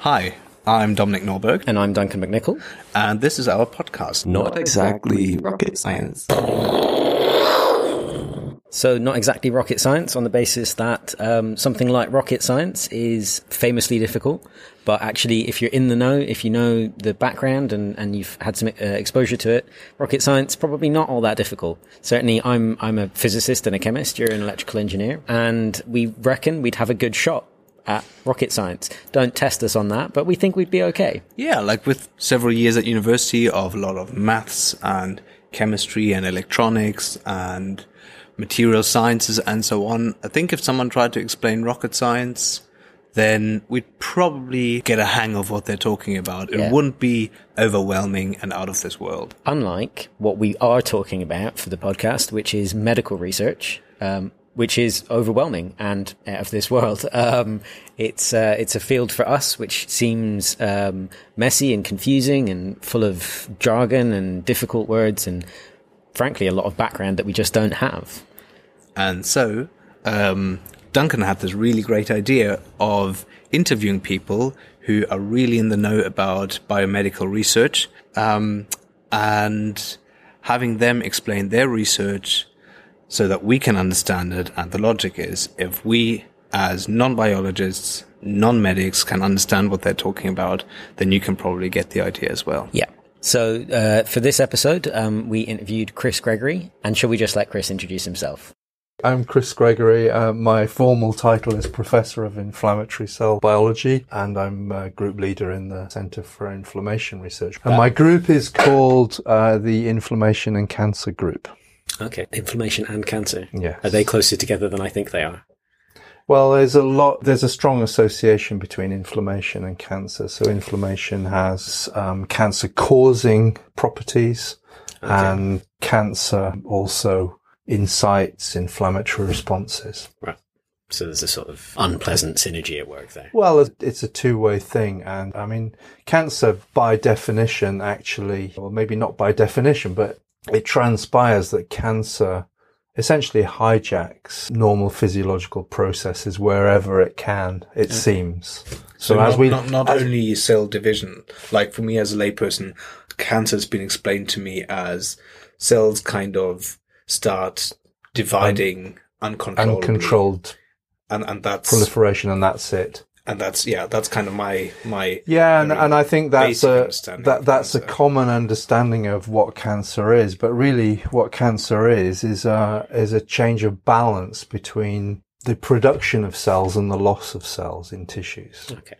Hi, I'm Dominic Norberg, And I'm Duncan McNichol. and this is our podcast. Not exactly rocket science. So, not exactly rocket science on the basis that um, something like rocket science is famously difficult. But actually, if you're in the know, if you know the background and, and you've had some uh, exposure to it, rocket science probably not all that difficult. Certainly, I'm I'm a physicist and a chemist. You're an electrical engineer, and we reckon we'd have a good shot at rocket science. Don't test us on that, but we think we'd be okay. Yeah, like with several years at university of a lot of maths and chemistry and electronics and material sciences and so on. I think if someone tried to explain rocket science, then we'd probably get a hang of what they're talking about. It wouldn't be overwhelming and out of this world. unlike what we are talking about for the podcast, which is medical research, um, which is overwhelming and out of this world. Um, it's uh, it's a field for us which seems um, messy and confusing and full of jargon and difficult words and frankly a lot of background that we just don't have. And so, um, Duncan had this really great idea of interviewing people who are really in the know about biomedical research, um, and having them explain their research so that we can understand it. And the logic is if we, as non-biologists, non-medics can understand what they're talking about, then you can probably get the idea as well. Yeah. So uh, for this episode, um, we interviewed Chris Gregory, and shall we just let Chris introduce himself? I'm Chris Gregory. Uh, my formal title is Professor of Inflammatory Cell Biology, and I'm a group leader in the Centre for Inflammation Research. And my group is called uh, the Inflammation and Cancer Group. Okay, inflammation and cancer. Yes. Are they closer together than I think they are? Well, there's a lot, there's a strong association between inflammation and cancer. So inflammation has um, cancer causing properties and cancer also incites inflammatory responses. Right. So there's a sort of unpleasant synergy at work there. Well, it's a two-way thing. And I mean, cancer by definition actually, well, maybe not by definition, but it transpires that cancer essentially hijacks normal physiological processes wherever it can, it seems. So, as not, we, not, not as- only cell division, like for me as a layperson, cancer has been explained to me as cells kind of start dividing uncontrollably, uncontrolled and and that's proliferation and that's it. And that's yeah, that's kind of my my Yeah, and, and I think that's a that that's a common understanding of what cancer is. But really, what cancer is is a is a change of balance between the production of cells and the loss of cells in tissues. Okay.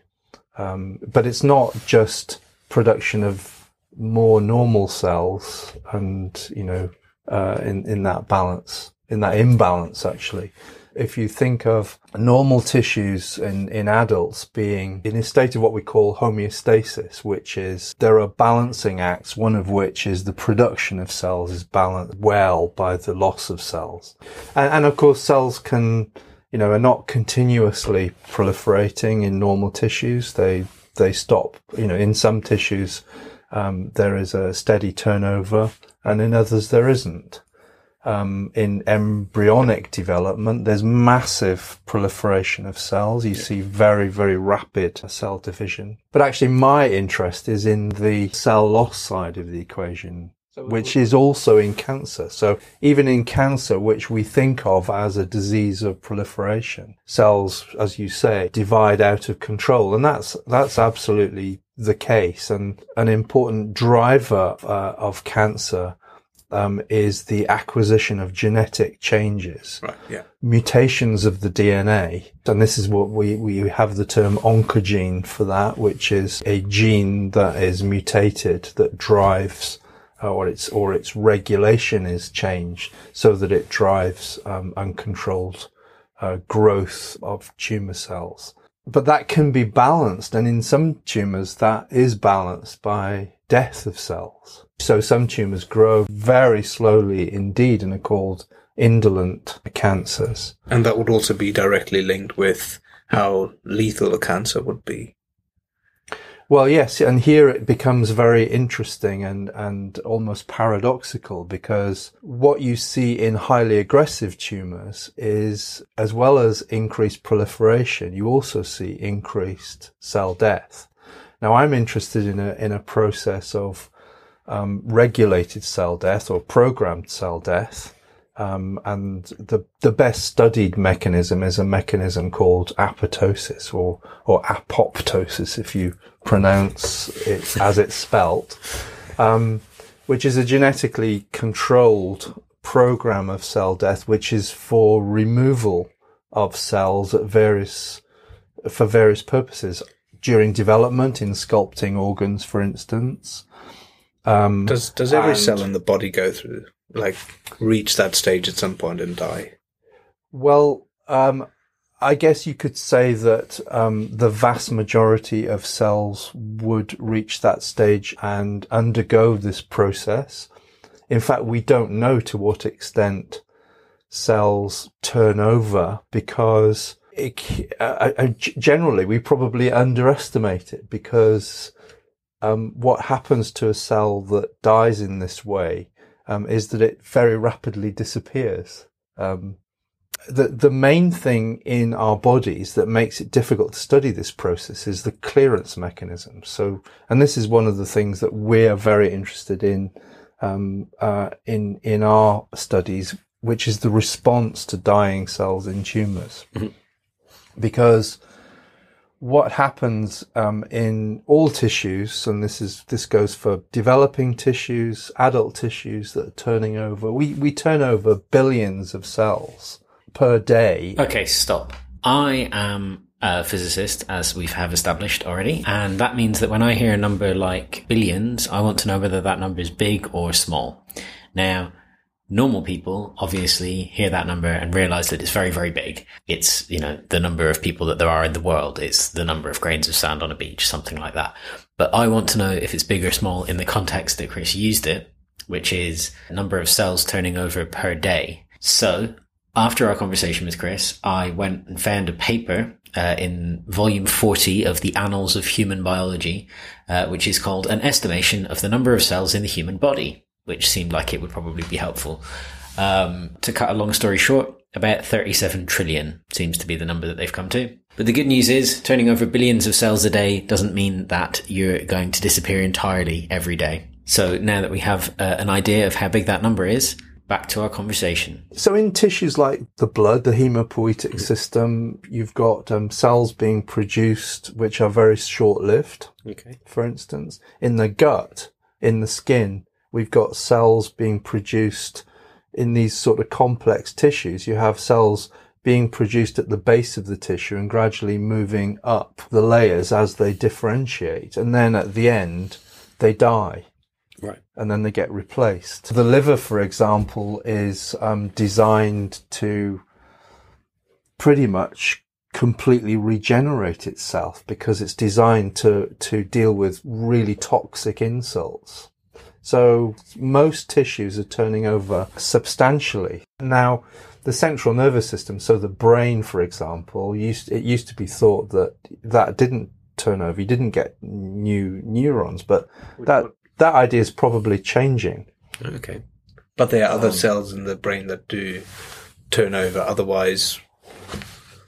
Um, but it's not just production of more normal cells and you know uh, in in that balance in that imbalance actually if you think of normal tissues in, in adults being in a state of what we call homeostasis, which is there are balancing acts, one of which is the production of cells is balanced well by the loss of cells. And, and of course, cells can, you know, are not continuously proliferating in normal tissues. They, they stop, you know, in some tissues, um, there is a steady turnover and in others there isn't um, in embryonic development, there's massive proliferation of cells. You see very, very rapid cell division. But actually, my interest is in the cell loss side of the equation, which is also in cancer. So even in cancer, which we think of as a disease of proliferation, cells, as you say, divide out of control. And that's, that's absolutely the case. And an important driver uh, of cancer um, is the acquisition of genetic changes, right yeah mutations of the DNA. And this is what we, we have the term oncogene for that, which is a gene that is mutated that drives uh, or its, or its regulation is changed so that it drives, um, uncontrolled, uh, growth of tumor cells. But that can be balanced. And in some tumors, that is balanced by death of cells. So some tumors grow very slowly indeed and are called indolent cancers. and that would also be directly linked with how lethal a cancer would be Well, yes, and here it becomes very interesting and, and almost paradoxical because what you see in highly aggressive tumors is, as well as increased proliferation, you also see increased cell death. Now I'm interested in a, in a process of, um, regulated cell death or programmed cell death. Um, and the, the best studied mechanism is a mechanism called apoptosis or, or apoptosis if you pronounce it as it's spelt, um, which is a genetically controlled program of cell death, which is for removal of cells at various, for various purposes during development in sculpting organs, for instance. Um, Does does every cell in the body go through like reach that stage at some point and die? Well, um, I guess you could say that um, the vast majority of cells would reach that stage and undergo this process. In fact, we don't know to what extent cells turn over because it, uh, uh, generally we probably underestimate it because um, what happens to a cell that dies in this way um, is that it very rapidly disappears. Um, the the main thing in our bodies that makes it difficult to study this process is the clearance mechanism. So, and this is one of the things that we're very interested in um, uh, in in our studies, which is the response to dying cells in tumors, because what happens um, in all tissues, and this is this goes for developing tissues, adult tissues that are turning over. We we turn over billions of cells per day. Okay, stop. I am a physicist, as we have established already, and that means that when I hear a number like billions, I want to know whether that number is big or small. Now, normal people obviously hear that number and realize that it's very, very big. It's, you know, the number of people that there are in the world. It's the number of grains of sand on a beach, something like that. But I want to know if it's big or small in the context that Chris used it, which is number of cells turning over per day. So after our conversation with Chris, I went and found a paper uh, in volume 40 of the Annals of Human Biology, uh, which is called An Estimation of the Number of Cells in the Human Body, which seemed like it would probably be helpful. Um, to cut a long story short, about 37 trillion seems to be the number that they've come to. But the good news is, turning over billions of cells a day doesn't mean that you're going to disappear entirely every day. So now that we have uh, an idea of how big that number is, back to our conversation. So in tissues like the blood, the hemopoietic system, you've got um, cells being produced which are very short-lived. Okay. For instance, in the gut, in the skin, we've got cells being produced in these sort of complex tissues. You have cells being produced at the base of the tissue and gradually moving up the layers as they differentiate. And then at the end, they die Right. and then they get replaced. The liver, for example, is um, designed to pretty much completely regenerate itself because it's designed to to deal with really toxic insults. So most tissues are turning over substantially. Now, the central nervous system, so the brain, for example, used it used to be thought that that didn't turn over. You didn't get new neurons, but that that idea is probably changing. Okay. But there are other um, cells in the brain that do turn over. Otherwise,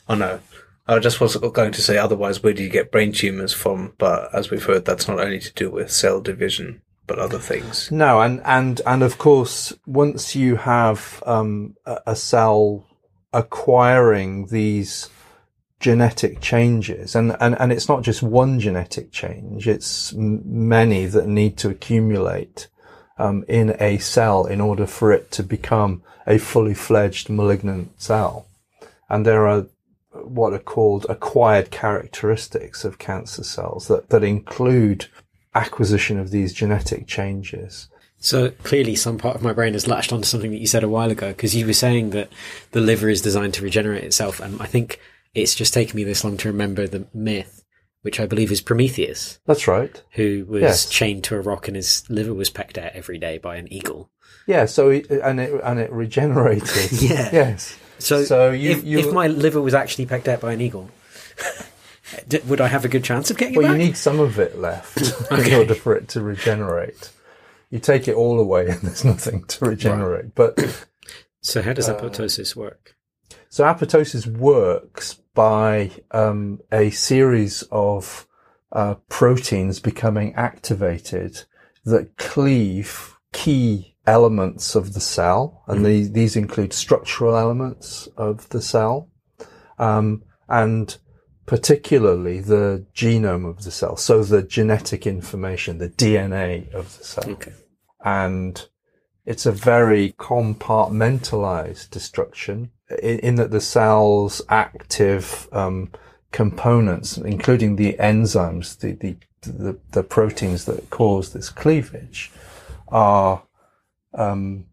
oh no, I just was going to say otherwise. Where do you get brain tumors from? But as we've heard, that's not only to do with cell division, but other things. No, and and and of course, once you have um, a, cell acquiring these genetic changes, and, and and it's not just one genetic change; it's many that need to accumulate um, in a cell in order for it to become a fully fledged malignant cell. And there are what are called acquired characteristics of cancer cells that, that include acquisition of these genetic changes. So clearly, some part of my brain has latched onto something that you said a while ago because you were saying that the liver is designed to regenerate itself, and I think it's just taken me this long to remember the myth, which I believe is Prometheus, That's right. who was Yes. chained to a rock and his liver was pecked out every day by an eagle. Yeah. So and it and it regenerated. Yeah. Yes. So, So you- if, you- if my liver was actually pecked out by an eagle, d- would I have a good chance of getting Well, it you need some of it left in order for it to regenerate. You take it all away, and there's nothing to regenerate. But so how Uh, does apoptosis work? So apoptosis works by um, a series of uh, proteins becoming activated that cleave key elements of the cell, and these these include structural elements of the cell, um, and particularly the genome of the cell, so the genetic information, the DNA of the cell. Okay. And it's a very compartmentalized destruction in, in that the cell's active um, components, including the enzymes, the, the, the, the proteins that cause this cleavage, are um,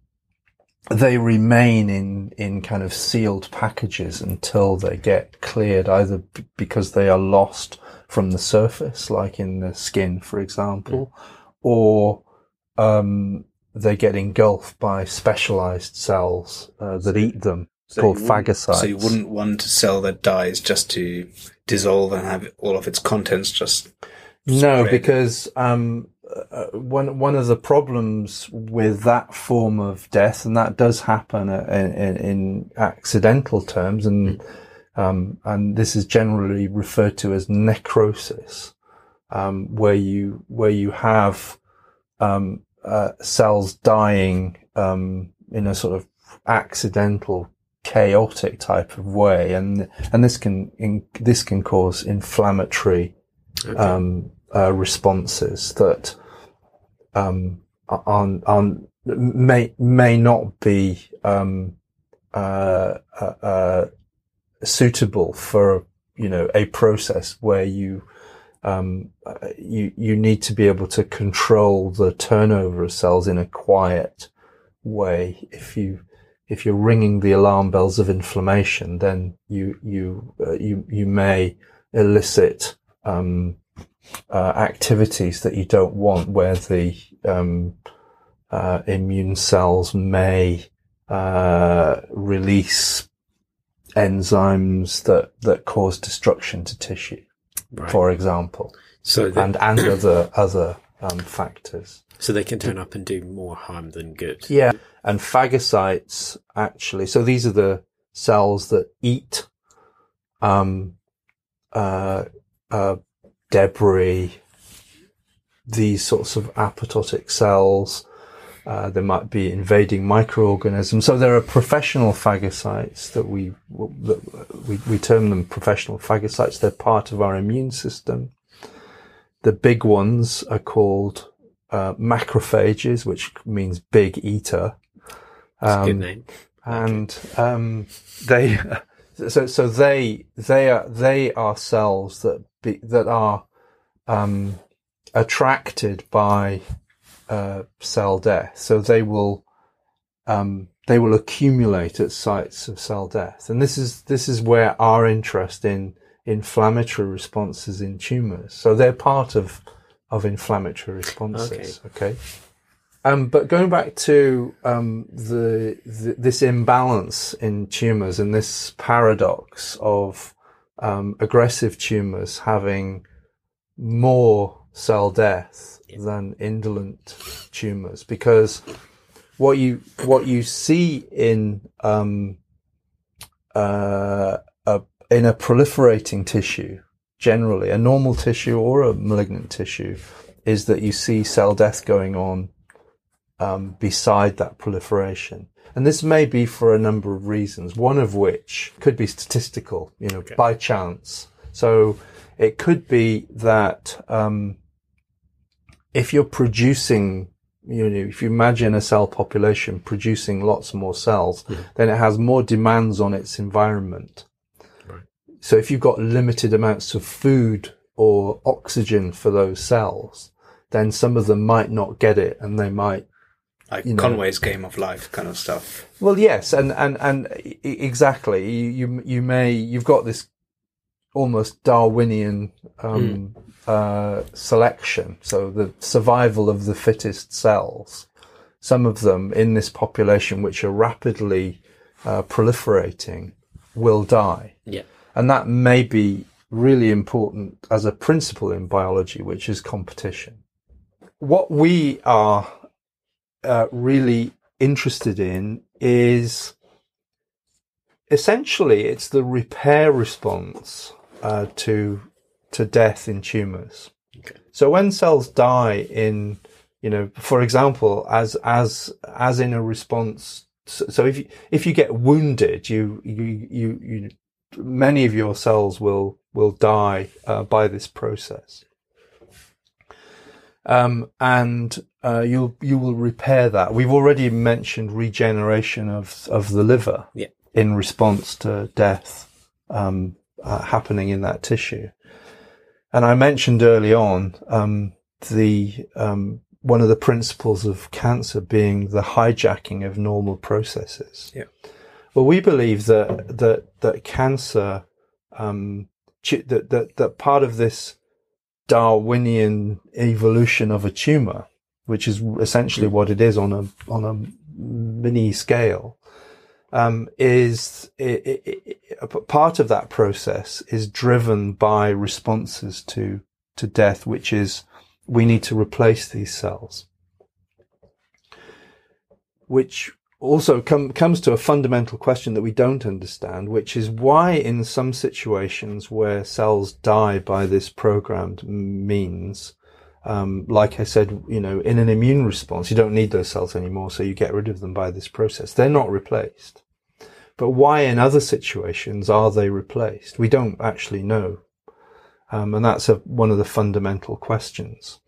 they remain in, in kind of sealed packages until they get cleared, either b- because they are lost from the surface, like in the skin, for example, or um, they get engulfed by specialized cells uh, that eat them, So called phagocytes. So you wouldn't want a cell that dies just to dissolve and have all of its contents just No, spread. because um, uh, one one of the problems with that form of death, and that does happen uh, in, in, in accidental terms, and um, and this is generally referred to as necrosis, um, where you where you have um, uh, cells dying um, in a sort of accidental, chaotic type of way, and and this can in, this can cause inflammatory um, uh, responses that um, are, are may may not be um, uh, uh, uh, suitable for you know a process where you um, uh, you you need to be able to control the turnover of cells in a quiet way. If you if you're ringing the alarm bells of inflammation, then you you uh, you you may elicit um, uh, activities that you don't want, where the um, uh, immune cells may uh, release enzymes that that cause destruction to tissue, Right. for example, so, and and other other um, factors. so they can turn up and do more harm than good. Yeah. And phagocytes actually, so these are the cells that eat, um, uh, uh, debris, these sorts of apoptotic cells. Uh, there might be invading microorganisms. So there are professional phagocytes that we, that we, we term them professional phagocytes. They're part of our immune system. The big ones are called uh, macrophages, which means big eater. A good Um, name. and um, they so so they they are they are cells that be, that are um, attracted by uh, cell death. So they will um, they will accumulate at sites of cell death, and this is this is where our interest in inflammatory responses in tumors. So they're part of of inflammatory responses. Okay. Um, but going back to um, the, the this imbalance in tumors and this paradox of um, aggressive tumors having more cell death than indolent tumors, because what you what you see in um, uh, a, in a proliferating tissue, generally a normal tissue or a malignant tissue, is that you see cell death going on um, beside that proliferation. And this may be for a number of reasons, one of which could be statistical, you know, by chance. So it could be that um, if you're producing, you know, if you imagine a cell population producing lots more cells, then it has more demands on its environment. So if you've got limited amounts of food or oxygen for those cells, then some of them might not get it and they might like You know. Conway's Game of Life kind of stuff. Well, yes, and and and exactly. You you, you may you've got this almost Darwinian um, uh, selection. So the survival of the fittest cells. Some of them in this population, which are rapidly uh, proliferating, will die, Yeah. and that may be really important as a principle in biology, which is competition. What we are uh, really interested in is essentially it's the repair response uh, to to death in tumors. So when cells die in, you know, for example, as as as in a response. So, so if you if you get wounded, you you you, you many of your cells will will die uh, by this process. Um, and uh, you you will repair that. We've already mentioned regeneration of of the liver Yeah. in response to death um, uh, happening in that tissue. And I mentioned early on um, the um, one of the principles of cancer being the hijacking of normal processes. Yeah. Well, we believe that that that cancer um, that that that part of this Darwinian evolution of a tumor, which is essentially what it is on a on a mini scale, um, is i i i a p- part of that process is driven by responses to to death, which is we need to replace these cells, which also come, comes to a fundamental question that we don't understand, which is why in some situations where cells die by this programmed means, um, like I said, you know, in an immune response, you don't need those cells anymore, so you get rid of them by this process. They're not replaced. But why in other situations are they replaced? We don't actually know. Um, and that's a, one of the fundamental questions.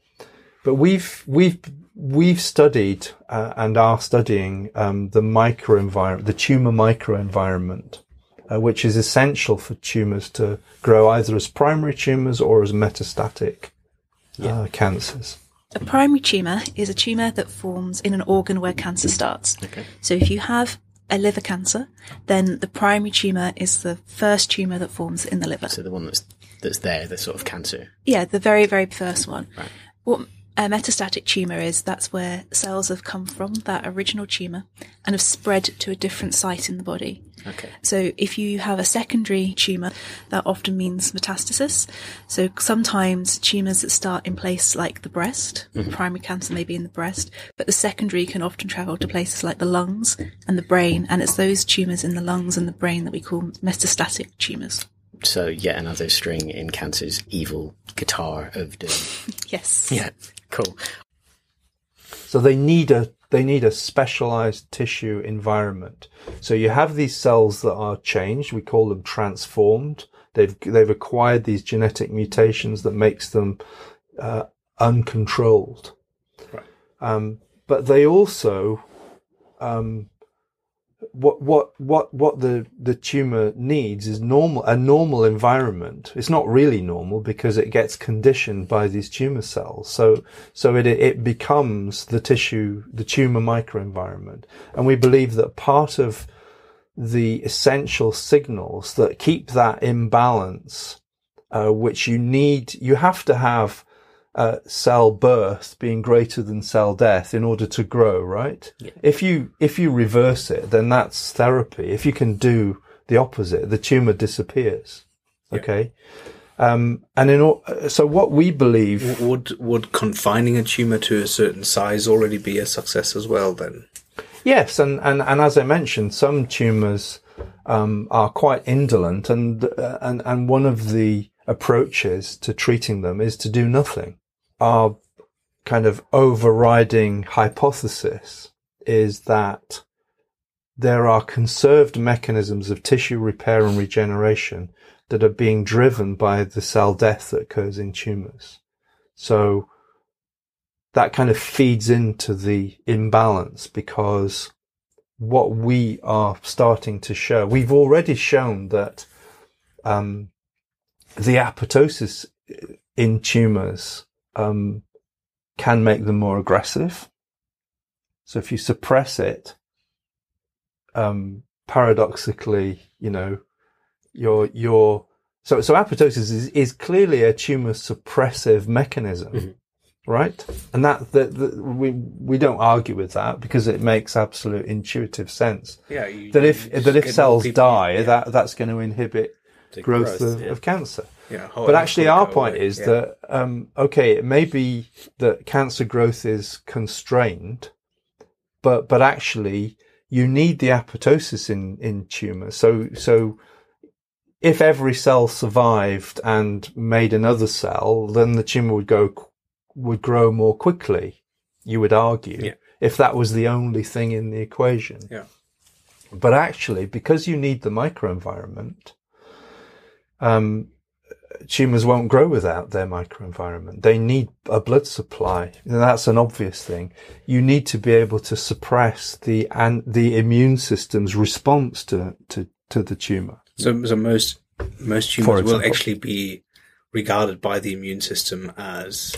But we've, we've, we've studied uh, and are studying um, the microenvironment, the tumor microenvironment, uh, which is essential for tumors to grow either as primary tumors or as metastatic uh, cancers. A primary tumour is a tumour that forms in an organ where cancer starts. Okay. So if you have a liver cancer, then the primary tumour is the first tumour that forms in the liver. So the one that's that's there, the sort of cancer. Yeah, the very, very first one. Right. What a metastatic tumour is, that's where cells have come from, that original tumour, and have spread to a different site in the body. Okay. So if you have a secondary tumour, that often means metastasis. So sometimes tumours that start in place like the breast, mm-hmm. primary cancer may be in the breast, but the secondary can often travel to places like the lungs and the brain, and it's those tumours in the lungs and the brain that we call metastatic tumours. So yet another string in cancer's evil guitar of doom. Yes. yeah. Cool. So they need a they need a specialized tissue environment. So you have these cells that are changed. We call them transformed. They've they've acquired these genetic mutations that makes them uh, uncontrolled. Um, but they also um, what what what what the the tumor needs is normal a normal environment. It's not really normal because it gets conditioned by these tumor cells. So so it it becomes the tissue the tumor microenvironment, and we believe that part of the essential signals that keep that imbalance, uh, which you need, you have to have uh, cell birth being greater than cell death in order to grow, right? If you if you reverse it, then that's therapy. If you can do the opposite, the tumor disappears. Okay. Um, and in all, so what we believe, Would would confining a tumor to a certain size already be a success as well? Then yes, and, and, and as I mentioned, some tumors um, are quite indolent, and uh, and and one of the approaches to treating them is to do nothing. Our kind of overriding hypothesis is that there are conserved mechanisms of tissue repair and regeneration that are being driven by the cell death that occurs in tumors. So that kind of feeds into the imbalance because what we are starting to show, we've already shown that um, the apoptosis in tumors um, can make them more aggressive. So if you suppress it, um, paradoxically, you know, your your so so apoptosis is, is clearly a tumor suppressive mechanism, right? And that that that we we don't argue with that because it makes absolute intuitive sense yeah, you, that if that if cells people- die, yeah, that that's going to inhibit growth, growth, of, yeah. of cancer. Yeah, But actually, our point away, is yeah. that um, okay, it may be that cancer growth is constrained, but but actually, you need the apoptosis in in tumors. So so if every cell survived and made another cell, then the tumor would go, would grow more quickly, you would argue, Yeah. if that was the only thing in the equation. Yeah. But actually, because you need the microenvironment, um, tumors won't grow without their microenvironment. They need a blood supply. And that's an obvious thing. You need to be able to suppress the and the immune system's response to, to, to the tumor. So, so most most tumors will actually be regarded by the immune system as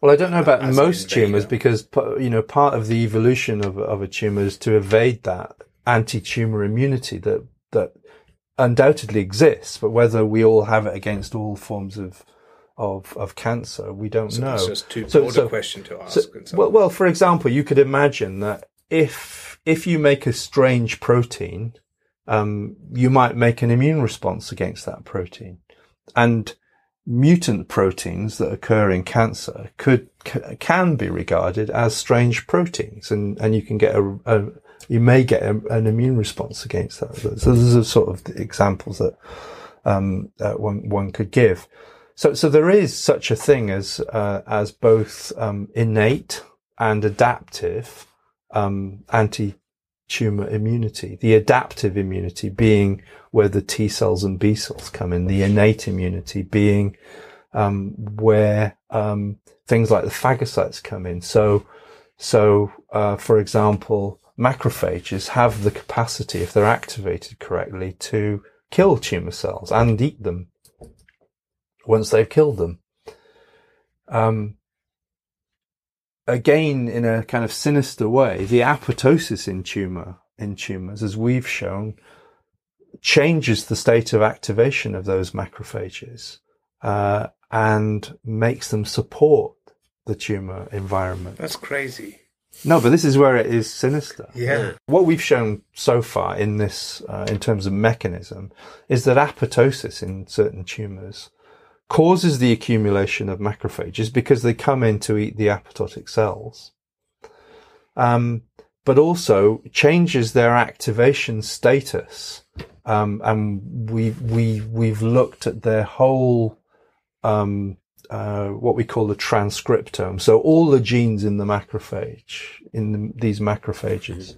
Well, I don't know about most tumors because you know part of the evolution of of a tumor is to evade that anti-tumor immunity that that undoubtedly exists, but whether we all have it against all forms of of of cancer, we don't so know. it's just too So- broad so- a question to ask. So- well, well, for example, you could imagine that if if you make a strange protein, um, you might make an immune response against that protein, and mutant proteins that occur in cancer could ca- can be regarded as strange proteins, and and you can get a, a you may get a, an immune response against that. So those are sort of examples that um, one one could give. So, so there is such a thing as uh, as both um, innate and adaptive um, anti-tumor immunity. The adaptive immunity being where the T cells and B cells come in. The innate immunity being um, where um, things like the phagocytes come in. So, so uh, for example, macrophages have the capacity, if they're activated correctly, to kill tumor cells and eat them once they've killed them. Um, again, in a kind of sinister way, the apoptosis in tumor in tumors, as we've shown, changes the state of activation of those macrophages uh, and makes them support the tumor environment. that's crazy. No, but this is where it is sinister. Yeah. What we've shown so far in this, uh, in terms of mechanism, is that apoptosis in certain tumours causes the accumulation of macrophages because they come in to eat the apoptotic cells. Um, but also changes their activation status. Um, and we, we, we've looked at their whole, um, uh, what we call the transcriptome. So all the genes in the macrophage, in the, these macrophages,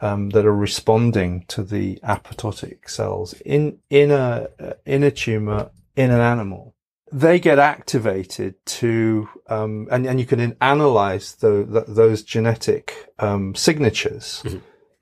um, that are responding to the apoptotic cells in, in a, in a tumor, in an animal. They get activated to, um, and, and you can analyze the, the, those genetic, um, signatures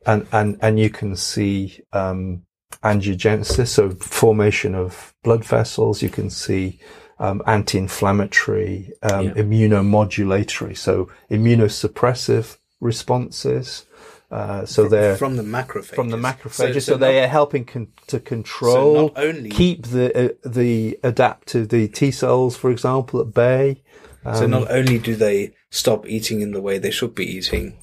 and, and, and you can see, um, angiogenesis, so formation of blood vessels. You can see, um, anti-inflammatory, um, Yeah. immunomodulatory, so immunosuppressive responses. Uh, so they're from the macrophages. from the macrophages, so, so they not- are helping con- to control, not only- keep the uh, the adaptive the T cells, for example, at bay. So Um, not only do they stop eating in the way they should be eating,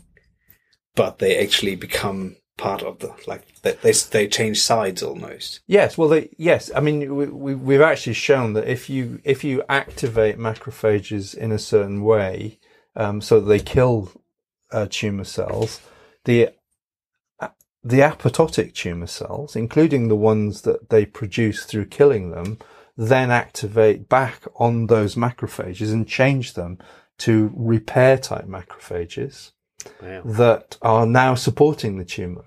but they actually become part of the like they they, change sides almost. Yes, well, they, yes. I mean, we, we, we've actually shown that if you if you activate macrophages in a certain way, um, so that they kill uh, tumor cells, the the apoptotic tumor cells, including the ones that they produce through killing them, then activate back on those macrophages and change them to repair type macrophages Wow, that are now supporting the tumor.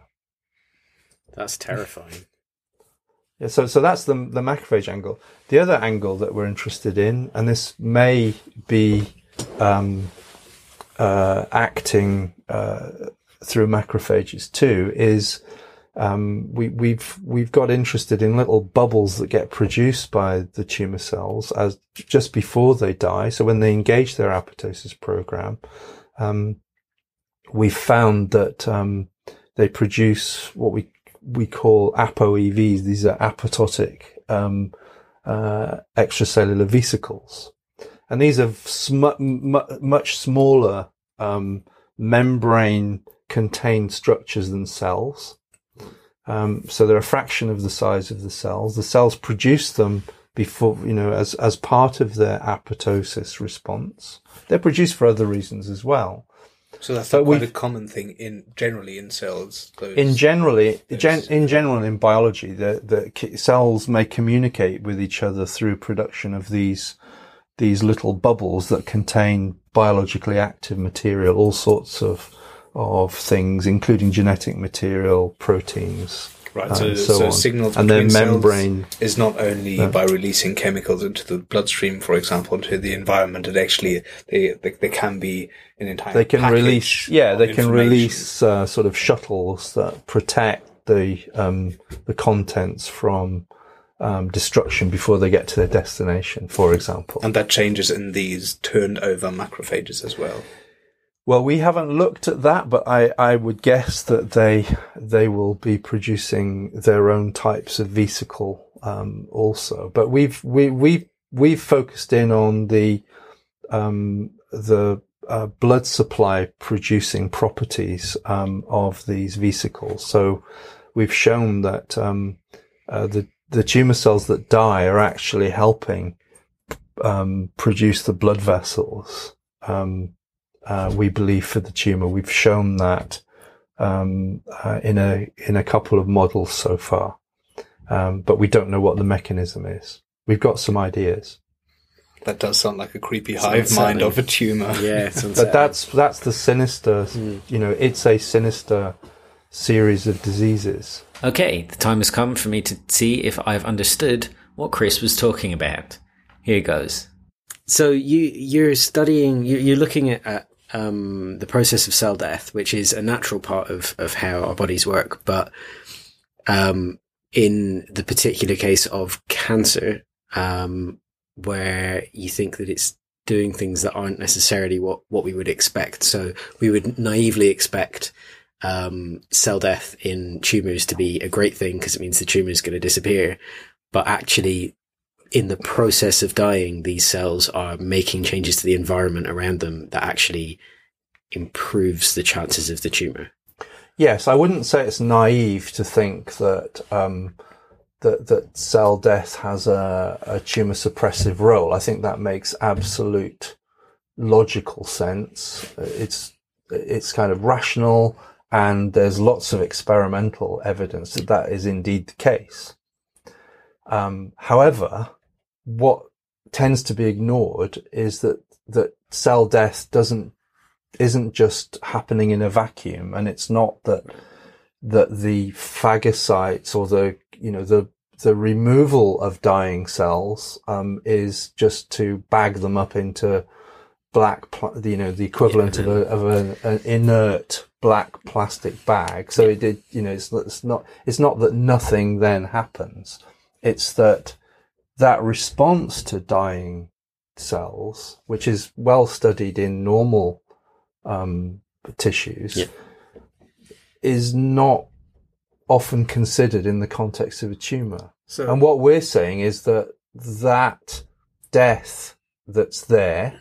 that's terrifying. Yeah, so so that's the the macrophage angle. The other angle that we're interested in, and this may be um, uh, acting uh, through macrophages too, is um, we, we've we've got interested in little bubbles that get produced by the tumor cells as just before they die. So when they engage their apoptosis program, um, we found that um, they produce what we we call ApoEVs. These are apoptotic um, uh, extracellular vesicles, and these are sm- mu- much smaller um, membrane-contained structures than cells. Um, so they're a fraction of the size of the cells. The cells produce them before, you know, as as part of their apoptosis response. They're produced for other reasons as well. So that's But quite a common thing in generally in cells. Those, in generally, Those- gen, in general, in biology, the, the cells may communicate with each other through production of these these little bubbles that contain biologically active material, all sorts of of things, including genetic material, proteins, right. So, so so signals and cells membrane. is not only by releasing chemicals into the bloodstream, for example, into the environment. It actually they they, they can be an entire. They can release, yeah, they can release uh, sort of shuttles that protect the um, the contents from um, destruction before they get to their destination. For example, and that changes in these turned over macrophages as well. Well, we haven't looked at that, but I, I would guess that they they will be producing their own types of vesicle um, also. But we've we we we've focused in on the um, the uh, blood supply producing properties um, of these vesicles. So we've shown that um, uh, the the tumor cells that die are actually helping um, produce the blood vessels. Uh, we believe for the tumor. We've shown that um, uh, in a in a couple of models so far, um, but we don't know what the mechanism is. We've got some ideas, That does sound like a creepy It's hive mind of a tumor. Yeah, it's but that's that's the sinister. You know, it's a sinister series of diseases. Okay, the time has come for me to see if I've understood what Chris was talking about. Here goes. So you you're studying you- you're looking at, at um, the process of cell death, which is a natural part of of how our bodies work, but um, in the particular case of cancer, um, where you think that it's doing things that aren't necessarily what what we would expect. So we would naively expect um, cell death in tumors to be a great thing because it means the tumor is going to disappear, but actually in the process of dying, these cells are making changes to the environment around them that actually improves the chances of the tumor. Yes, I wouldn't say it's naive to think that um, that that cell death has a, a tumor suppressive role. I think that makes absolute logical sense. It's it's kind of rational, and there's lots of experimental evidence that that is indeed the case. Um, however, what tends to be ignored is that that cell death doesn't isn't just happening in a vacuum, and it's not that that the phagocytes or the you know the the removal of dying cells um, is just to bag them up into black, pl- you know, the equivalent of a of a, an inert black plastic bag. So it did, you know, it's, it's not it's not that nothing then happens. It's that that response to dying cells, which is well studied in normal um, tissues, Yeah. is not often considered in the context of a tumor. So And what we're saying is that that death that's there,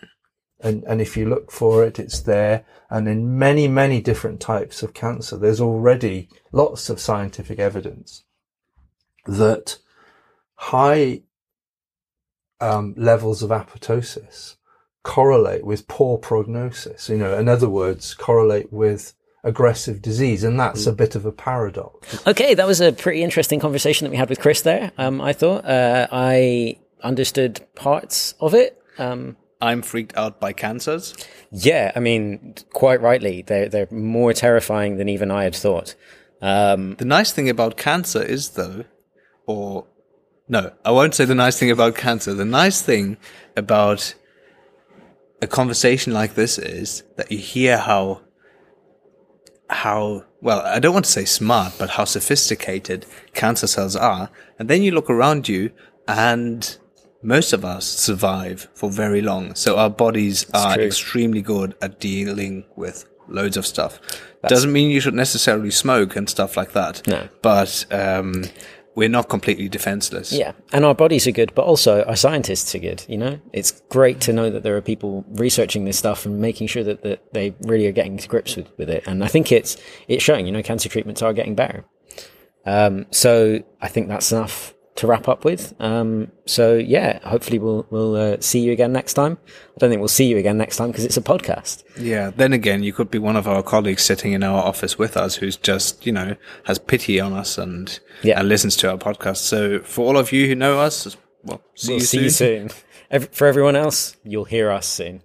and, and if you look for it, it's there. And in many, many different types of cancer, there's already lots of scientific evidence that high um, levels of apoptosis correlate with poor prognosis. You know, in other words, correlate with aggressive disease. And that's a bit of a paradox. Okay, that was a pretty interesting conversation that we had with Chris there. Um, I thought uh, I understood parts of it. Um, I'm freaked out by cancers. yeah, I mean, quite rightly, they're they're more terrifying than even I had thought. Um, The nice thing about cancer is though, or no, I won't say the nice thing about cancer. The nice thing about a conversation like this is that you hear how how well I don't want to say smart, but how sophisticated cancer cells are, and then you look around you, and most of us survive for very long. So our bodies are true. extremely good at dealing with loads of stuff. Doesn't mean you should necessarily smoke and stuff like that. No. but um, we're not completely defenseless. yeah, and our bodies are good, but also our scientists are good. You know, it's great to know that there are people researching this stuff and making sure that, that they really are getting to grips with, with it. And I think it's it's showing. You know, cancer treatments are getting better. Um, so I think that's enough to wrap up with. Um, so yeah, hopefully we'll we'll uh, see you again next time. I don't think we'll see you again next time because it's a podcast. Yeah. Then again, you could be one of our colleagues sitting in our office with us who's just, you know, has pity on us and, Yeah. and listens to our podcast. So for all of you who know us, well, see we'll you see soon. you soon. Ev- for everyone else, you'll hear us soon.